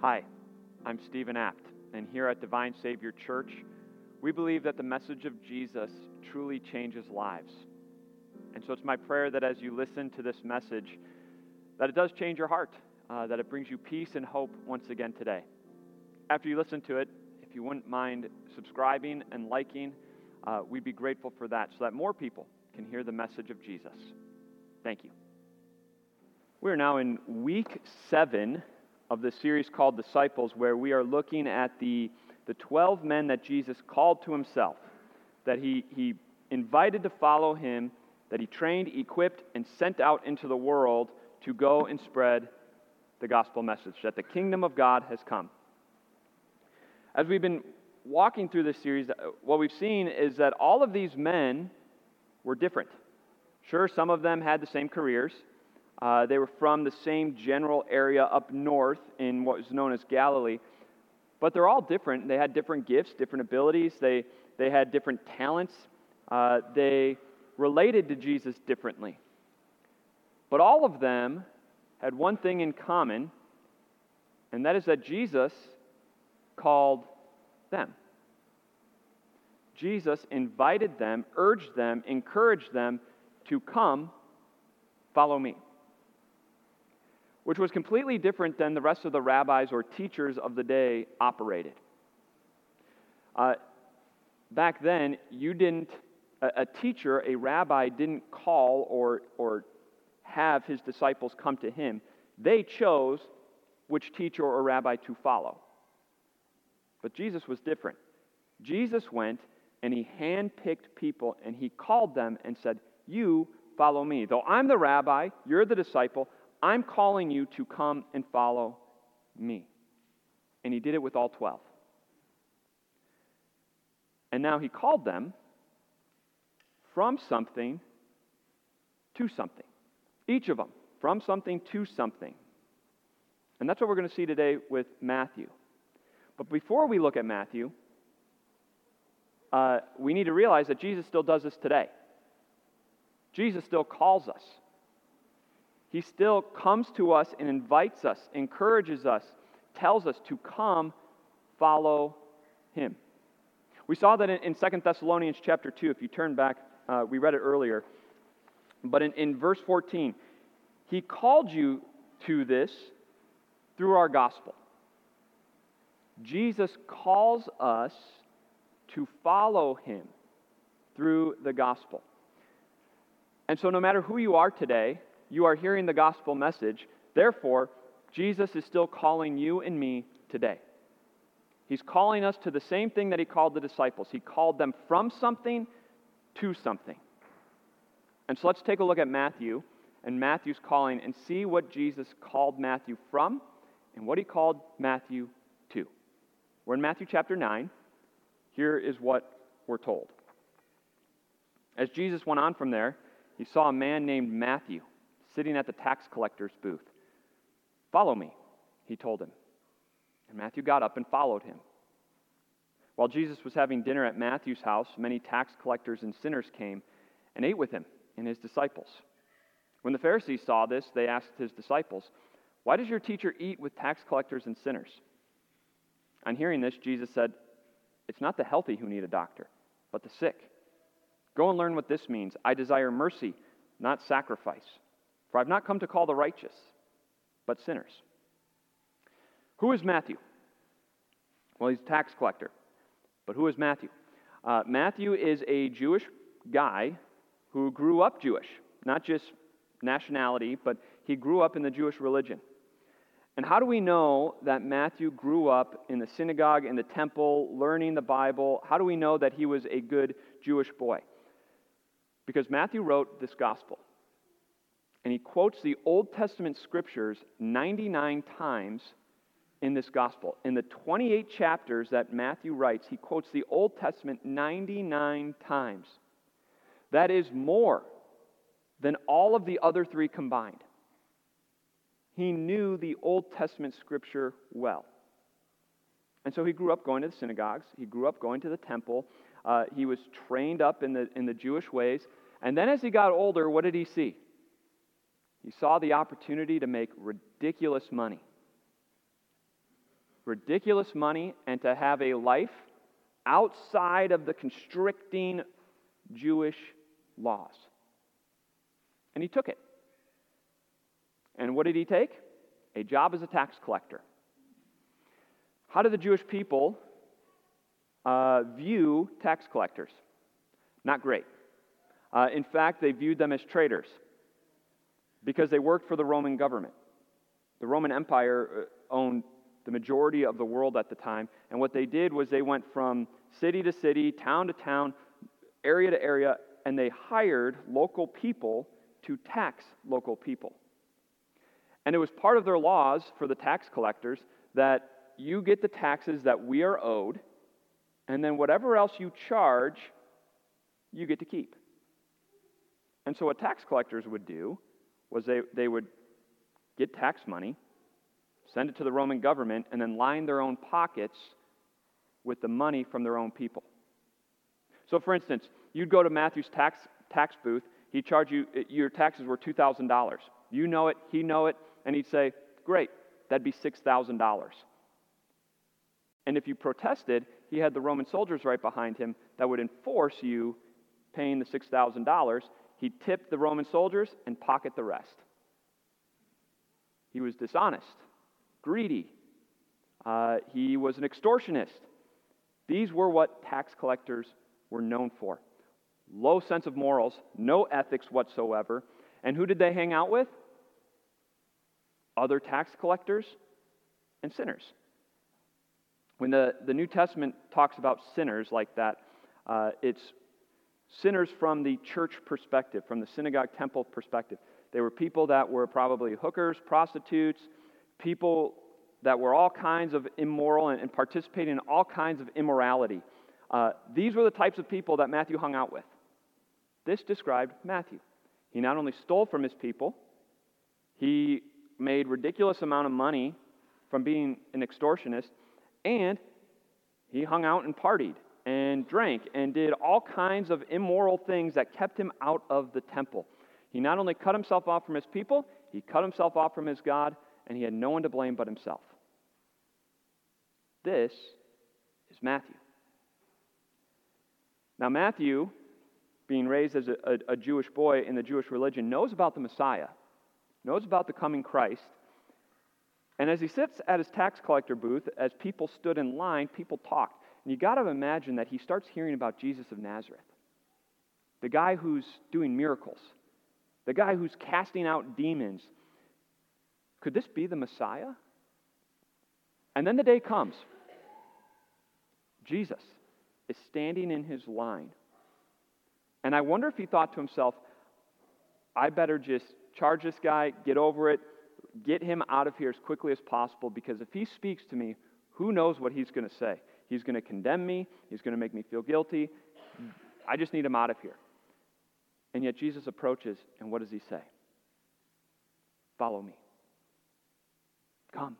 Hi, I'm Stephen Apt, and here at Divine Savior Church, we believe that the message of Jesus truly changes lives. And so it's my prayer that as you listen to this message, that it does change your heart, uh, that it brings you peace and hope once again today. After you listen to it, if you wouldn't mind subscribing and liking, uh, we'd be grateful for that so that more people can hear the message of Jesus. Thank you. We're now in week seven of the series called Disciples, where we are looking at the, the 12 men that Jesus called to himself, that he, he invited to follow him, that he trained, equipped, and sent out into the world to go and spread the gospel message that the kingdom of God has come. As we've been walking through this series, uh, what we've seen is that all of these men were different. Sure, some of them had the same careers. Uh, they were from the same general area up north in what was known as Galilee. But they're all different. They had different gifts, different abilities. They, they had different talents. Uh, they related to Jesus differently. But all of them had one thing in common, and that is that Jesus called them. Jesus invited them, urged them, encouraged them to come, follow me which was completely different than the rest of the rabbis or teachers of the day operated. Uh, back then, you didn't, a, a teacher, a rabbi, didn't call or, or have his disciples come to him. They chose which teacher or rabbi to follow. But Jesus was different. Jesus went and he handpicked people and he called them and said, You follow me. Though I'm the rabbi, you're the disciple, I'm calling you to come and follow me. And he did it with all 12. And now he called them from something to something. Each of them, from something to something. And that's what we're going to see today with Matthew. But before we look at Matthew, uh, we need to realize that Jesus still does this today. Jesus still calls us. He still comes to us and invites us, encourages us, tells us to come follow him. We saw that in, in 2 Thessalonians chapter 2. If you turn back, uh, we read it earlier. But in, in verse 14, he called you to this through our gospel. Jesus calls us to follow him through the gospel. And so, no matter who you are today, you are hearing the gospel message. Therefore, Jesus is still calling you and me today. He's calling us to the same thing that he called the disciples. He called them from something to something. And so let's take a look at Matthew and Matthew's calling and see what Jesus called Matthew from and what he called Matthew to. We're in Matthew chapter 9. Here is what we're told. As Jesus went on from there, he saw a man named Matthew sitting at the tax collector's booth. Follow me, he told him. And Matthew got up and followed him. While Jesus was having dinner at Matthew's house, many tax collectors and sinners came and ate with him and his disciples. When the Pharisees saw this, they asked his disciples, Why does your teacher eat with tax collectors and sinners? On hearing this, Jesus said, It's not the healthy who need a doctor, but the sick. Go and learn what this means. I desire mercy, not sacrifice for I've not come to call the righteous, but sinners. Who is Matthew? Well, he's a tax collector. But who is Matthew? Uh, Matthew is a Jewish guy who grew up Jewish, not just nationality, but he grew up in the Jewish religion. And how do we know that Matthew grew up in the synagogue, in the temple, learning the Bible? How do we know that he was a good Jewish boy? Because Matthew wrote this gospel and he quotes the Old Testament scriptures 99 times in this gospel. In the 28 chapters that Matthew writes, he quotes the Old Testament 99 times. That is more than all of the other three combined. He knew the Old Testament scripture well. And so he grew up going to the synagogues, he grew up going to the temple, uh, he was trained up in the, in the Jewish ways. And then as he got older, what did he see? He saw the opportunity to make ridiculous money. ridiculous money and to have a life outside of the constricting Jewish laws. And he took it. And what did he take? A job as a tax collector. How did the Jewish people uh, view tax collectors? Not great. Uh, in fact, they viewed them as traitors because they worked for the Roman government. The Roman Empire uh, owned the majority of the world at the time, and what they did was they went from city to city, town to town, area to area, and they hired local people to tax local people. And it was part of their laws for the tax collectors that you get the taxes that we are owed, and then whatever else you charge, you get to keep. And so, what tax collectors would do was they, they would get tax money, send it to the Roman government, and then line their own pockets with the money from their own people. So, for instance, you'd go to Matthew's tax, tax booth, he'd charge you, uh, your taxes were $2,000. You know it, he know it, and he'd say, Great, that'd be $6,000. And if you protested, he had the Roman soldiers right behind him that would enforce you paying the $6,000. He'd tip the Roman soldiers and pocket the rest. He was dishonest, greedy. Uh, he was an extortionist. These were what tax collectors were known for low sense of morals, no ethics whatsoever. And who did they hang out with? Other tax collectors and sinners. When the, the New Testament talks about sinners like that, uh, it's sinners from the church perspective, from the synagogue temple perspective. They were people that were probably hookers, prostitutes, people that were all kinds of immoral and, and participating in all kinds of immorality. Uh, these were the types of people that Matthew hung out with. This described Matthew. He not only stole from his people, he made ridiculous amount of money from being an extortionist, and he hung out and partied and drank and did all kinds of immoral things that kept him out of the temple. He not only cut himself off from his people, he cut himself off from his God, and he had no one to blame but himself. This is Matthew. Now, Matthew, being raised as a, a, a, Jewish boy in the Jewish religion, knows about the Messiah, knows about the coming Christ. And as he sits at his tax collector booth, as people stood in line, people talked. And you got to imagine that he starts hearing about Jesus of Nazareth, the guy who's doing miracles, the guy who's casting out demons. Could this be the Messiah? And then the day comes. Jesus is standing in his line. And I wonder if he thought to himself, I better just charge this guy, get over it, get him out of here as quickly as possible, because if he speaks to me, who knows what he's going to say? He's going to condemn me, he's going to make me feel guilty. I just need him out of here. And yet Jesus approaches, and what does he say? Follow me. Come.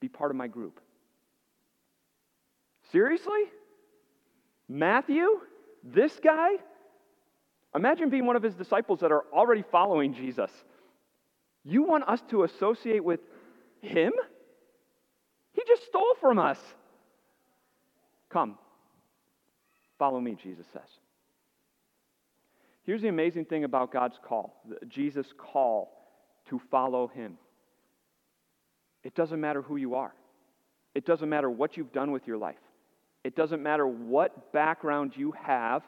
Be part of my group. Seriously? Matthew? This guy? Imagine being one of his disciples that are already following Jesus. You want us to associate with him? He just stole from us. Come, follow me, Jesus says. Here's the amazing thing about God's call Jesus' call to follow him. It doesn't matter who you are, it doesn't matter what you've done with your life. It doesn't matter what background you have,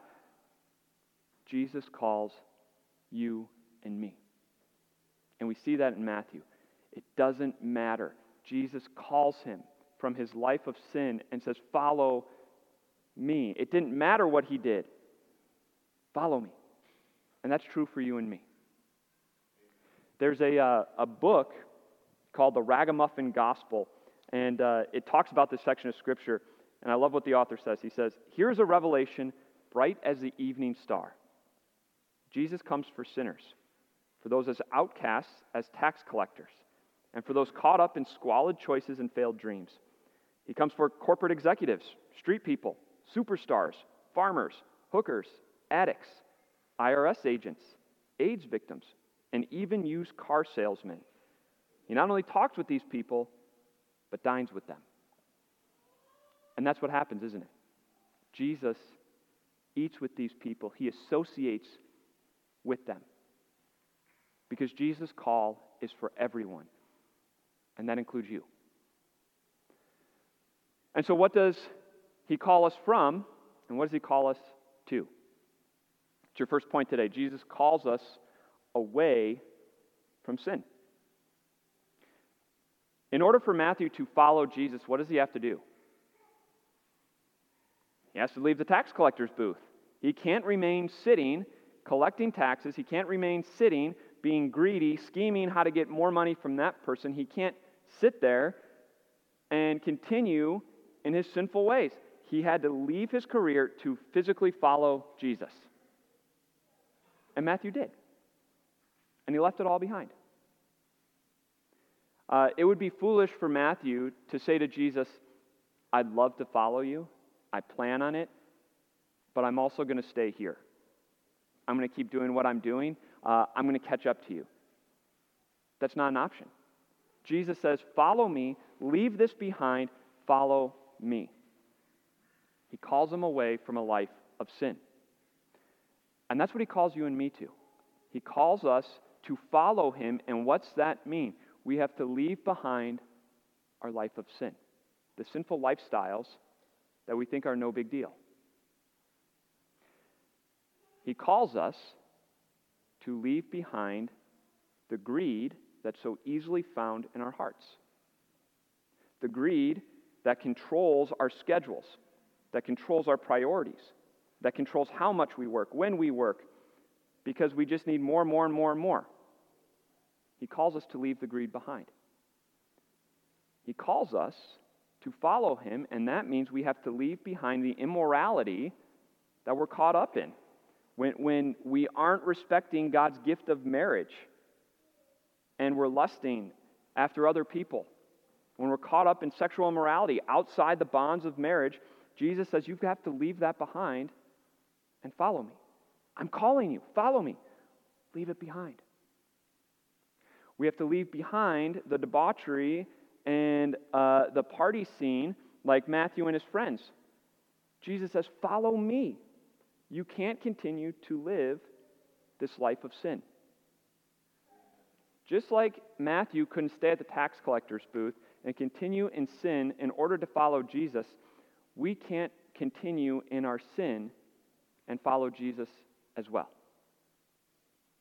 Jesus calls you and me. And we see that in Matthew. It doesn't matter. Jesus calls him from his life of sin and says, Follow me. It didn't matter what he did. Follow me. And that's true for you and me. There's a, uh, a book called The Ragamuffin Gospel, and uh, it talks about this section of Scripture. And I love what the author says. He says, Here's a revelation bright as the evening star. Jesus comes for sinners, for those as outcasts, as tax collectors, and for those caught up in squalid choices and failed dreams. He comes for corporate executives, street people, superstars, farmers, hookers, addicts, IRS agents, AIDS victims, and even used car salesmen. He not only talks with these people, but dines with them. And that's what happens, isn't it? Jesus eats with these people, he associates with them. Because Jesus' call is for everyone, and that includes you. And so, what does he call us from, and what does he call us to? It's your first point today. Jesus calls us away from sin. In order for Matthew to follow Jesus, what does he have to do? He has to leave the tax collector's booth. He can't remain sitting collecting taxes. He can't remain sitting being greedy, scheming how to get more money from that person. He can't sit there and continue in his sinful ways. He had to leave his career to physically follow Jesus. And Matthew did. And he left it all behind. Uh, it would be foolish for Matthew to say to Jesus, I'd love to follow you. I plan on it. But I'm also going to stay here. I'm going to keep doing what I'm doing. Uh, I'm going to catch up to you. That's not an option. Jesus says, Follow me, leave this behind, follow me. Calls them away from a life of sin. And that's what he calls you and me to. He calls us to follow him. And what's that mean? We have to leave behind our life of sin, the sinful lifestyles that we think are no big deal. He calls us to leave behind the greed that's so easily found in our hearts. The greed that controls our schedules, that controls our priorities, that controls how much we work, when we work, because we just need more, and more, and more, and more. He calls us to leave the greed behind. He calls us to follow him, and that means we have to leave behind the immorality that we're caught up in when, when we aren't respecting God's gift of marriage and we're lusting after other people, when we're caught up in sexual immorality outside the bonds of marriage, Jesus says, You have to leave that behind and follow me. I'm calling you, follow me. Leave it behind. We have to leave behind the debauchery and uh, the party scene like Matthew and his friends. Jesus says, Follow me. You can't continue to live this life of sin. Just like Matthew couldn't stay at the tax collector's booth and continue in sin in order to follow Jesus, we can't continue in our sin and follow Jesus as well.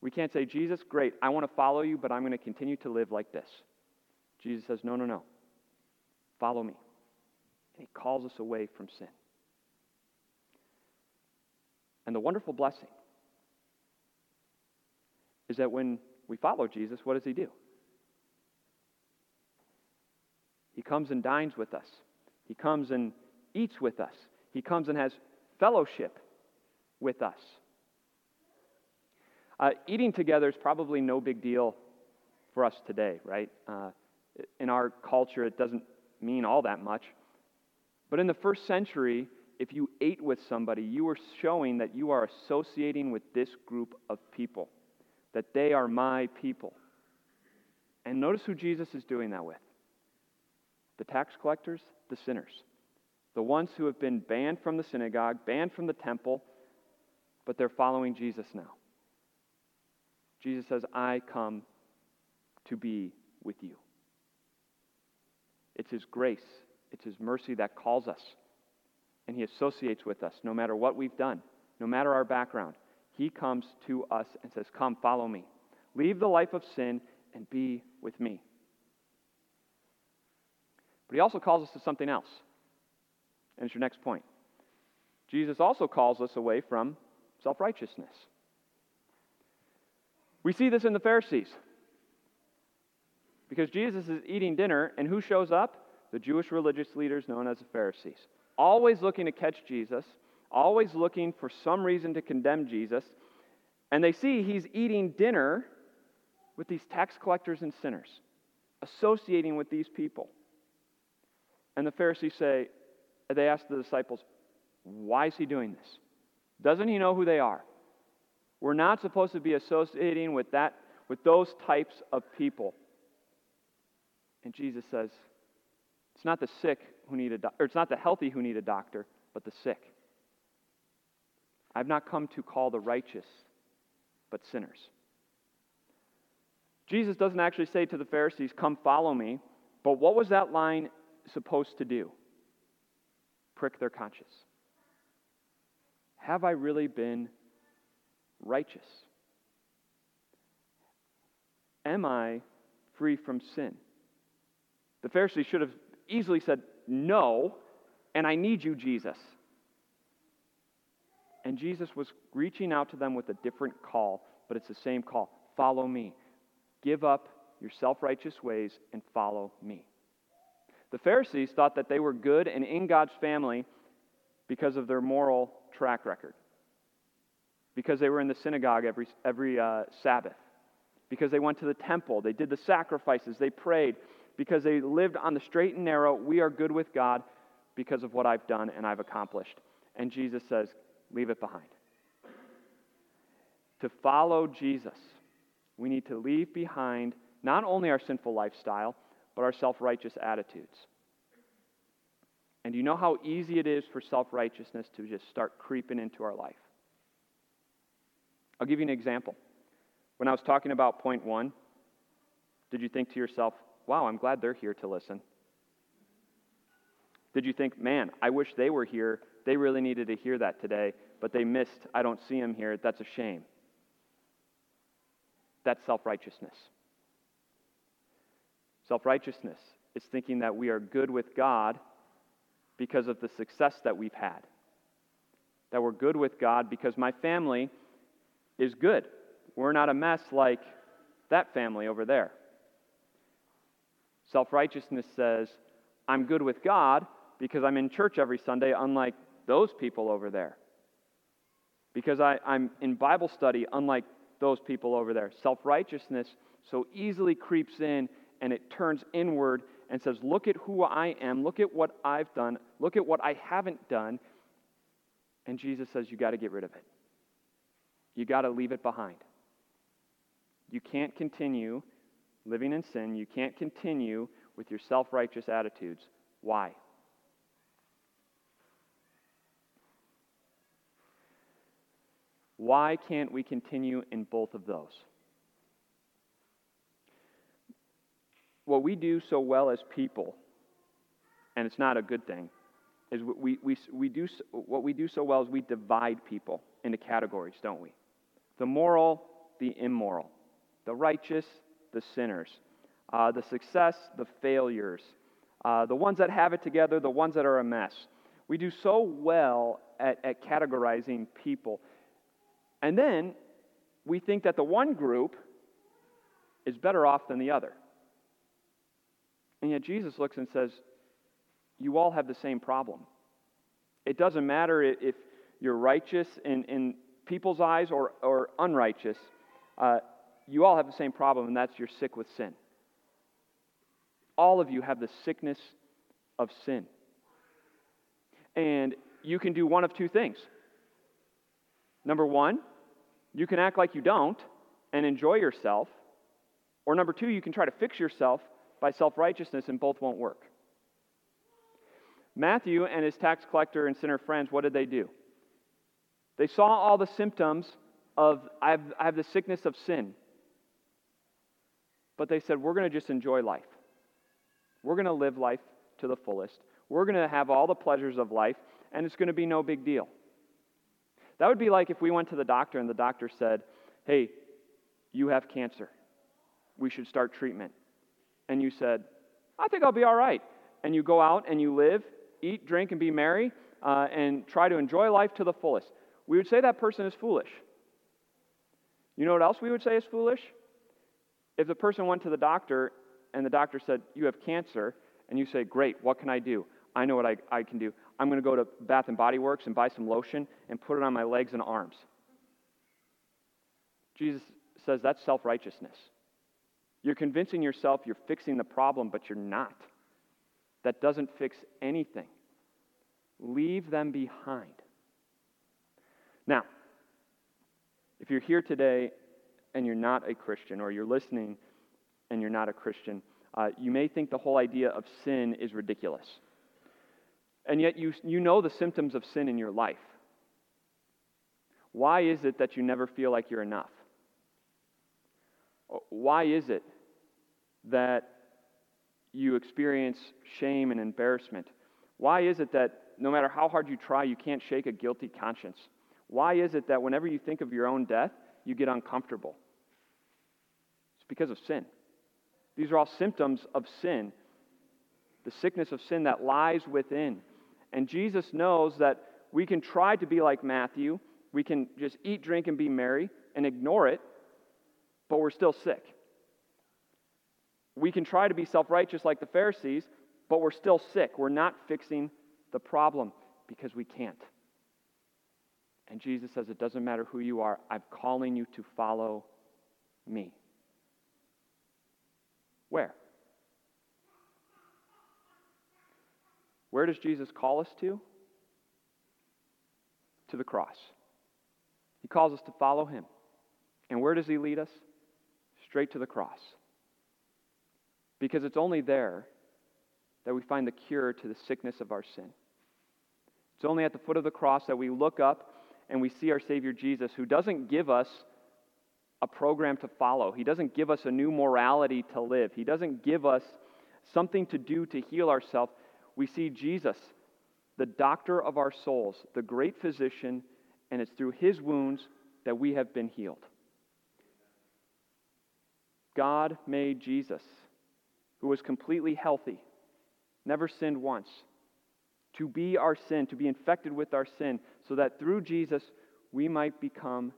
We can't say, Jesus, great, I want to follow you, but I'm going to continue to live like this. Jesus says, no, no, no. Follow me. And he calls us away from sin. And the wonderful blessing is that when we follow Jesus, what does he do? He comes and dines with us. He comes and eats with us. He comes and has fellowship with us. Uh, eating together is probably no big deal for us today, right? Uh, in our culture, it doesn't mean all that much. But in the first century, if you ate with somebody, you were showing that you are associating with this group of people, that they are my people. And notice who Jesus is doing that with the tax collectors, the sinners, the ones who have been banned from the synagogue, banned from the temple, but they're following Jesus now. Jesus says, I come to be with you. It's His grace, it's His mercy that calls us and He associates with us no matter what we've done, no matter our background. He comes to us and says, Come, follow me. Leave the life of sin and be with me. But He also calls us to something else. And it's your next point. Jesus also calls us away from self righteousness. We see this in the Pharisees. Because Jesus is eating dinner, and who shows up? The Jewish religious leaders known as the Pharisees always looking to catch Jesus, always looking for some reason to condemn Jesus. And they see he's eating dinner with these tax collectors and sinners, associating with these people. And the Pharisees say, they ask the disciples, why is he doing this? Doesn't he know who they are? We're not supposed to be associating with that with those types of people. And Jesus says, it's not the sick who need a do- or it's not the healthy who need a doctor, but the sick. I've not come to call the righteous, but sinners. Jesus doesn't actually say to the Pharisees, Come follow me, but what was that line supposed to do? Prick their conscience. Have I really been righteous? Am I free from sin? The Pharisees should have easily said, No, and I need you, Jesus. And Jesus was reaching out to them with a different call, but it's the same call follow me. Give up your self righteous ways and follow me. The Pharisees thought that they were good and in God's family because of their moral track record, because they were in the synagogue every, every uh, Sabbath, because they went to the temple, they did the sacrifices, they prayed, because they lived on the straight and narrow. We are good with God because of what I've done and I've accomplished. And Jesus says, leave it behind. To follow Jesus, we need to leave behind not only our sinful lifestyle, but our self righteous attitudes. And you know how easy it is for self righteousness to just start creeping into our life? I'll give you an example. When I was talking about point one, did you think to yourself, wow, I'm glad they're here to listen? Did you think, man, I wish they were here. They really needed to hear that today, but they missed. I don't see them here. That's a shame. That's self righteousness. Self righteousness is thinking that we are good with God because of the success that we've had. That we're good with God because my family is good. We're not a mess like that family over there. Self righteousness says, I'm good with God because I'm in church every Sunday, unlike those people over there. Because I, am in Bible study, unlike those people over there. Self righteousness so easily creeps in and it turns inward and says, Look at who I am, look at what I've done, look at what I haven't done. And Jesus says, You got to get rid of it. You got to leave it behind. You can't continue living in sin. You can't continue with your self righteous attitudes. Why? Why can't we continue in both of those? What we do so well as people, and it's not a good thing, is we, we, we do, what we do so well is we divide people into categories, don't we? The moral, the immoral, the righteous, the sinners, uh, the success, the failures, uh, the ones that have it together, the ones that are a mess. We do so well at, at categorizing people. And then we think that the one group is better off than the other. And yet Jesus looks and says, You all have the same problem. It doesn't matter if you're righteous in, in people's eyes or, or unrighteous. Uh, you all have the same problem, and that's you're sick with sin. All of you have the sickness of sin. And you can do one of two things. Number one, you can act like you don't and enjoy yourself. Or number two, you can try to fix yourself by self righteousness, and both won't work. Matthew and his tax collector and sinner friends, what did they do? They saw all the symptoms of, I have, I have the sickness of sin. But they said, we're going to just enjoy life. We're going to live life to the fullest. We're going to have all the pleasures of life, and it's going to be no big deal. That would be like if we went to the doctor and the doctor said, Hey, you have cancer. We should start treatment. And you said, I think I'll be all right. And you go out and you live, eat, drink, and be merry, uh, and try to enjoy life to the fullest. We would say that person is foolish. You know what else we would say is foolish? If the person went to the doctor and the doctor said, You have cancer, and you say, Great, what can I do? I know what I, I can do. I'm going to go to Bath and Body Works and buy some lotion and put it on my legs and arms. Jesus says that's self righteousness. You're convincing yourself you're fixing the problem, but you're not. That doesn't fix anything. Leave them behind. Now, if you're here today and you're not a Christian, or you're listening and you're not a Christian, uh, you may think the whole idea of sin is ridiculous. And yet, you, you know the symptoms of sin in your life. Why is it that you never feel like you're enough? Why is it that you experience shame and embarrassment? Why is it that no matter how hard you try, you can't shake a guilty conscience? Why is it that whenever you think of your own death, you get uncomfortable? It's because of sin. These are all symptoms of sin, the sickness of sin that lies within. And Jesus knows that we can try to be like Matthew, we can just eat, drink, and be merry and ignore it, but we're still sick. We can try to be self righteous like the Pharisees, but we're still sick. We're not fixing the problem because we can't. And Jesus says, It doesn't matter who you are, I'm calling you to follow me. Where? Where does Jesus call us to? To the cross. He calls us to follow him. And where does he lead us? Straight to the cross. Because it's only there that we find the cure to the sickness of our sin. It's only at the foot of the cross that we look up and we see our Savior Jesus, who doesn't give us a program to follow. He doesn't give us a new morality to live. He doesn't give us something to do to heal ourselves. We see Jesus, the doctor of our souls, the great physician, and it's through his wounds that we have been healed. God made Jesus, who was completely healthy, never sinned once, to be our sin, to be infected with our sin, so that through Jesus we might become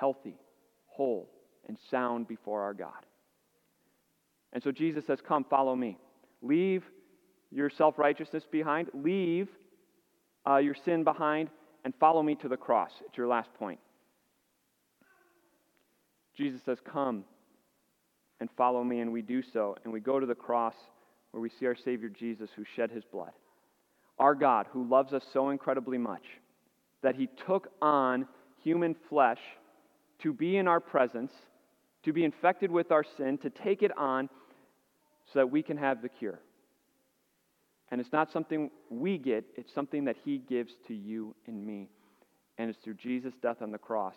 healthy, whole, and sound before our God. And so Jesus says, Come, follow me. Leave your self righteousness behind, leave uh, your sin behind, and follow me to the cross. It's your last point. Jesus says, Come and follow me, and we do so. And we go to the cross where we see our Savior Jesus who shed his blood. Our God, who loves us so incredibly much that he took on human flesh to be in our presence, to be infected with our sin, to take it on so that we can have the cure. And it's not something we get, it's something that he gives to you and me. And it's through Jesus' death on the cross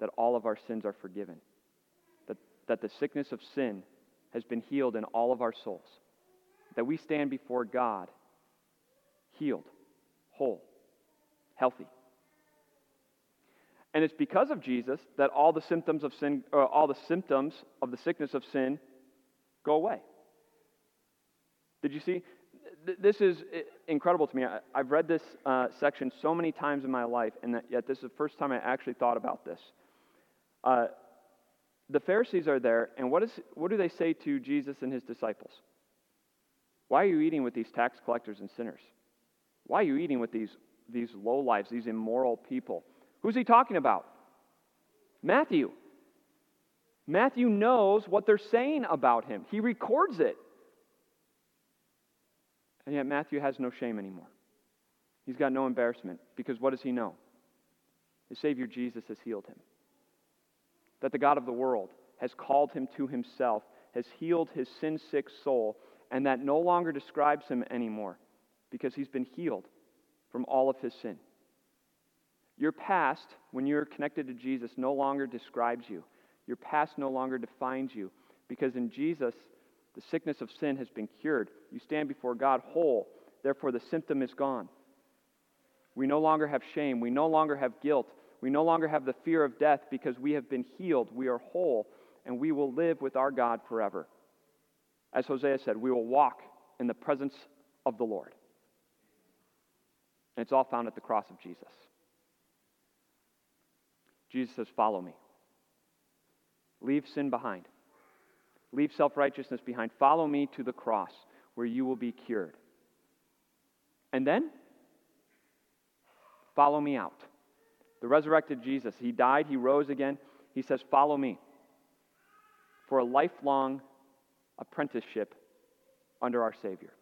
that all of our sins are forgiven. That, the sickness of sin has been healed in all of our souls. That we stand before God healed, whole, healthy. And it's because of Jesus that all the symptoms of sin, uh, all the symptoms of the sickness of sin go away. Did you see? This is incredible to me. I, have read this uh, section so many times in my life, and yet this is the first time I actually thought about this. Uh, the Pharisees are there, and what, is, what do they say to Jesus and his disciples? Why are you eating with these tax collectors and sinners? Why are you eating with these, these low lives, these immoral people? Who's he talking about? Matthew. Matthew knows what they're saying about him, he records it. And yet, Matthew has no shame anymore. He's got no embarrassment because what does he know? His Savior Jesus has healed him. That the God of the world has called him to himself, has healed his sin sick soul, and that no longer describes him anymore because he's been healed from all of his sin. Your past, when you're connected to Jesus, no longer describes you. Your past no longer defines you because in Jesus, the sickness of sin has been cured. You stand before God whole, therefore, the symptom is gone. We no longer have shame. We no longer have guilt. We no longer have the fear of death because we have been healed. We are whole, and we will live with our God forever. As Hosea said, we will walk in the presence of the Lord. And it's all found at the cross of Jesus. Jesus says, Follow me. Leave sin behind. Leave self righteousness behind. Follow me to the cross where you will be cured. And then, follow me out. The resurrected Jesus, he died, he rose again. He says, Follow me for a lifelong apprenticeship under our Savior.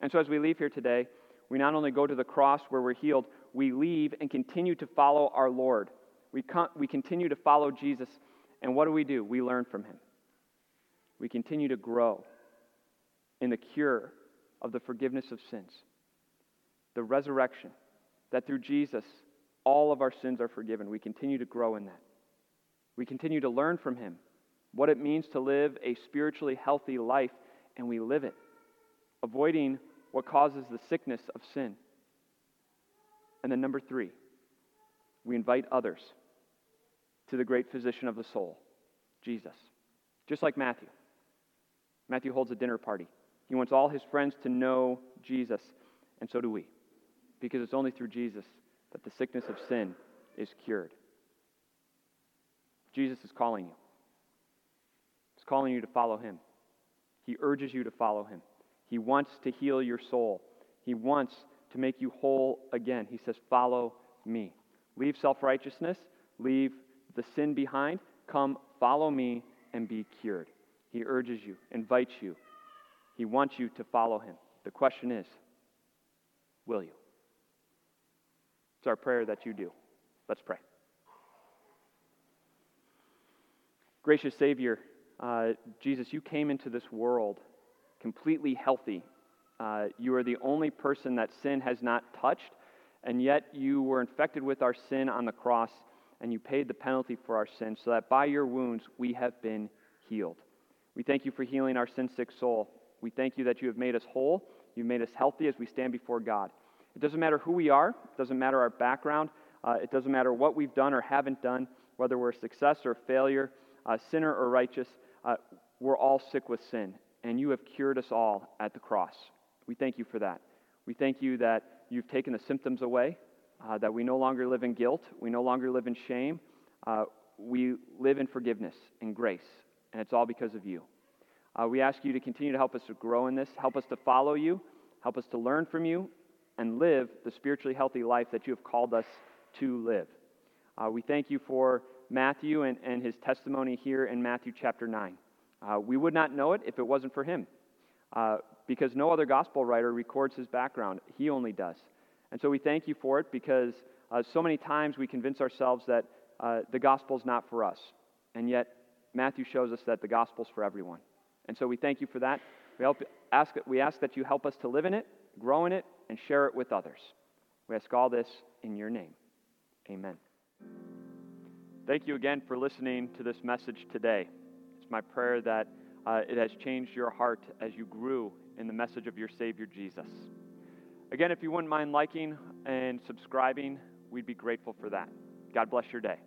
And so, as we leave here today, we not only go to the cross where we're healed, we leave and continue to follow our Lord. We, con- we continue to follow Jesus. And what do we do? We learn from him. We continue to grow in the cure of the forgiveness of sins, the resurrection, that through Jesus, all of our sins are forgiven. We continue to grow in that. We continue to learn from him what it means to live a spiritually healthy life, and we live it, avoiding what causes the sickness of sin. And then, number three, we invite others to the great physician of the soul, Jesus. Just like Matthew. Matthew holds a dinner party. He wants all his friends to know Jesus, and so do we, because it's only through Jesus that the sickness of sin is cured. Jesus is calling you. He's calling you to follow him. He urges you to follow him. He wants to heal your soul. He wants to make you whole again. He says, Follow me. Leave self righteousness, leave the sin behind. Come, follow me, and be cured. He urges you, invites you. He wants you to follow him. The question is, will you? It's our prayer that you do. Let's pray. Gracious Savior, uh, Jesus, you came into this world completely healthy. Uh, you are the only person that sin has not touched, and yet you were infected with our sin on the cross, and you paid the penalty for our sin, so that by your wounds we have been healed. We thank you for healing our sin sick soul. We thank you that you have made us whole, you've made us healthy as we stand before God. It doesn't matter who we are, it doesn't matter our background, uh, it doesn't matter what we've done or haven't done, whether we're a success or a failure, uh, sinner or righteous, uh, we're all sick with sin, and you have cured us all at the cross. We thank you for that. We thank you that you've taken the symptoms away, uh, that we no longer live in guilt, we no longer live in shame, uh, we live in forgiveness and grace, and it's all because of you. Uh, we ask you to continue to help us to grow in this, help us to follow you, help us to learn from you, and live the spiritually healthy life that you have called us to live. Uh, we thank you for Matthew and, and his testimony here in Matthew chapter 9. Uh, we would not know it if it wasn't for him, uh, because no other gospel writer records his background. He only does. And so we thank you for it because uh, so many times we convince ourselves that uh, the gospel is not for us. And yet, Matthew shows us that the gospel is for everyone. And so we thank you for that. We, help, ask, we ask that you help us to live in it, grow in it, and share it with others. We ask all this in your name. Amen. Thank you again for listening to this message today. It's my prayer that uh, it has changed your heart as you grew in the message of your Savior Jesus. Again, if you wouldn't mind liking and subscribing, we'd be grateful for that. God bless your day.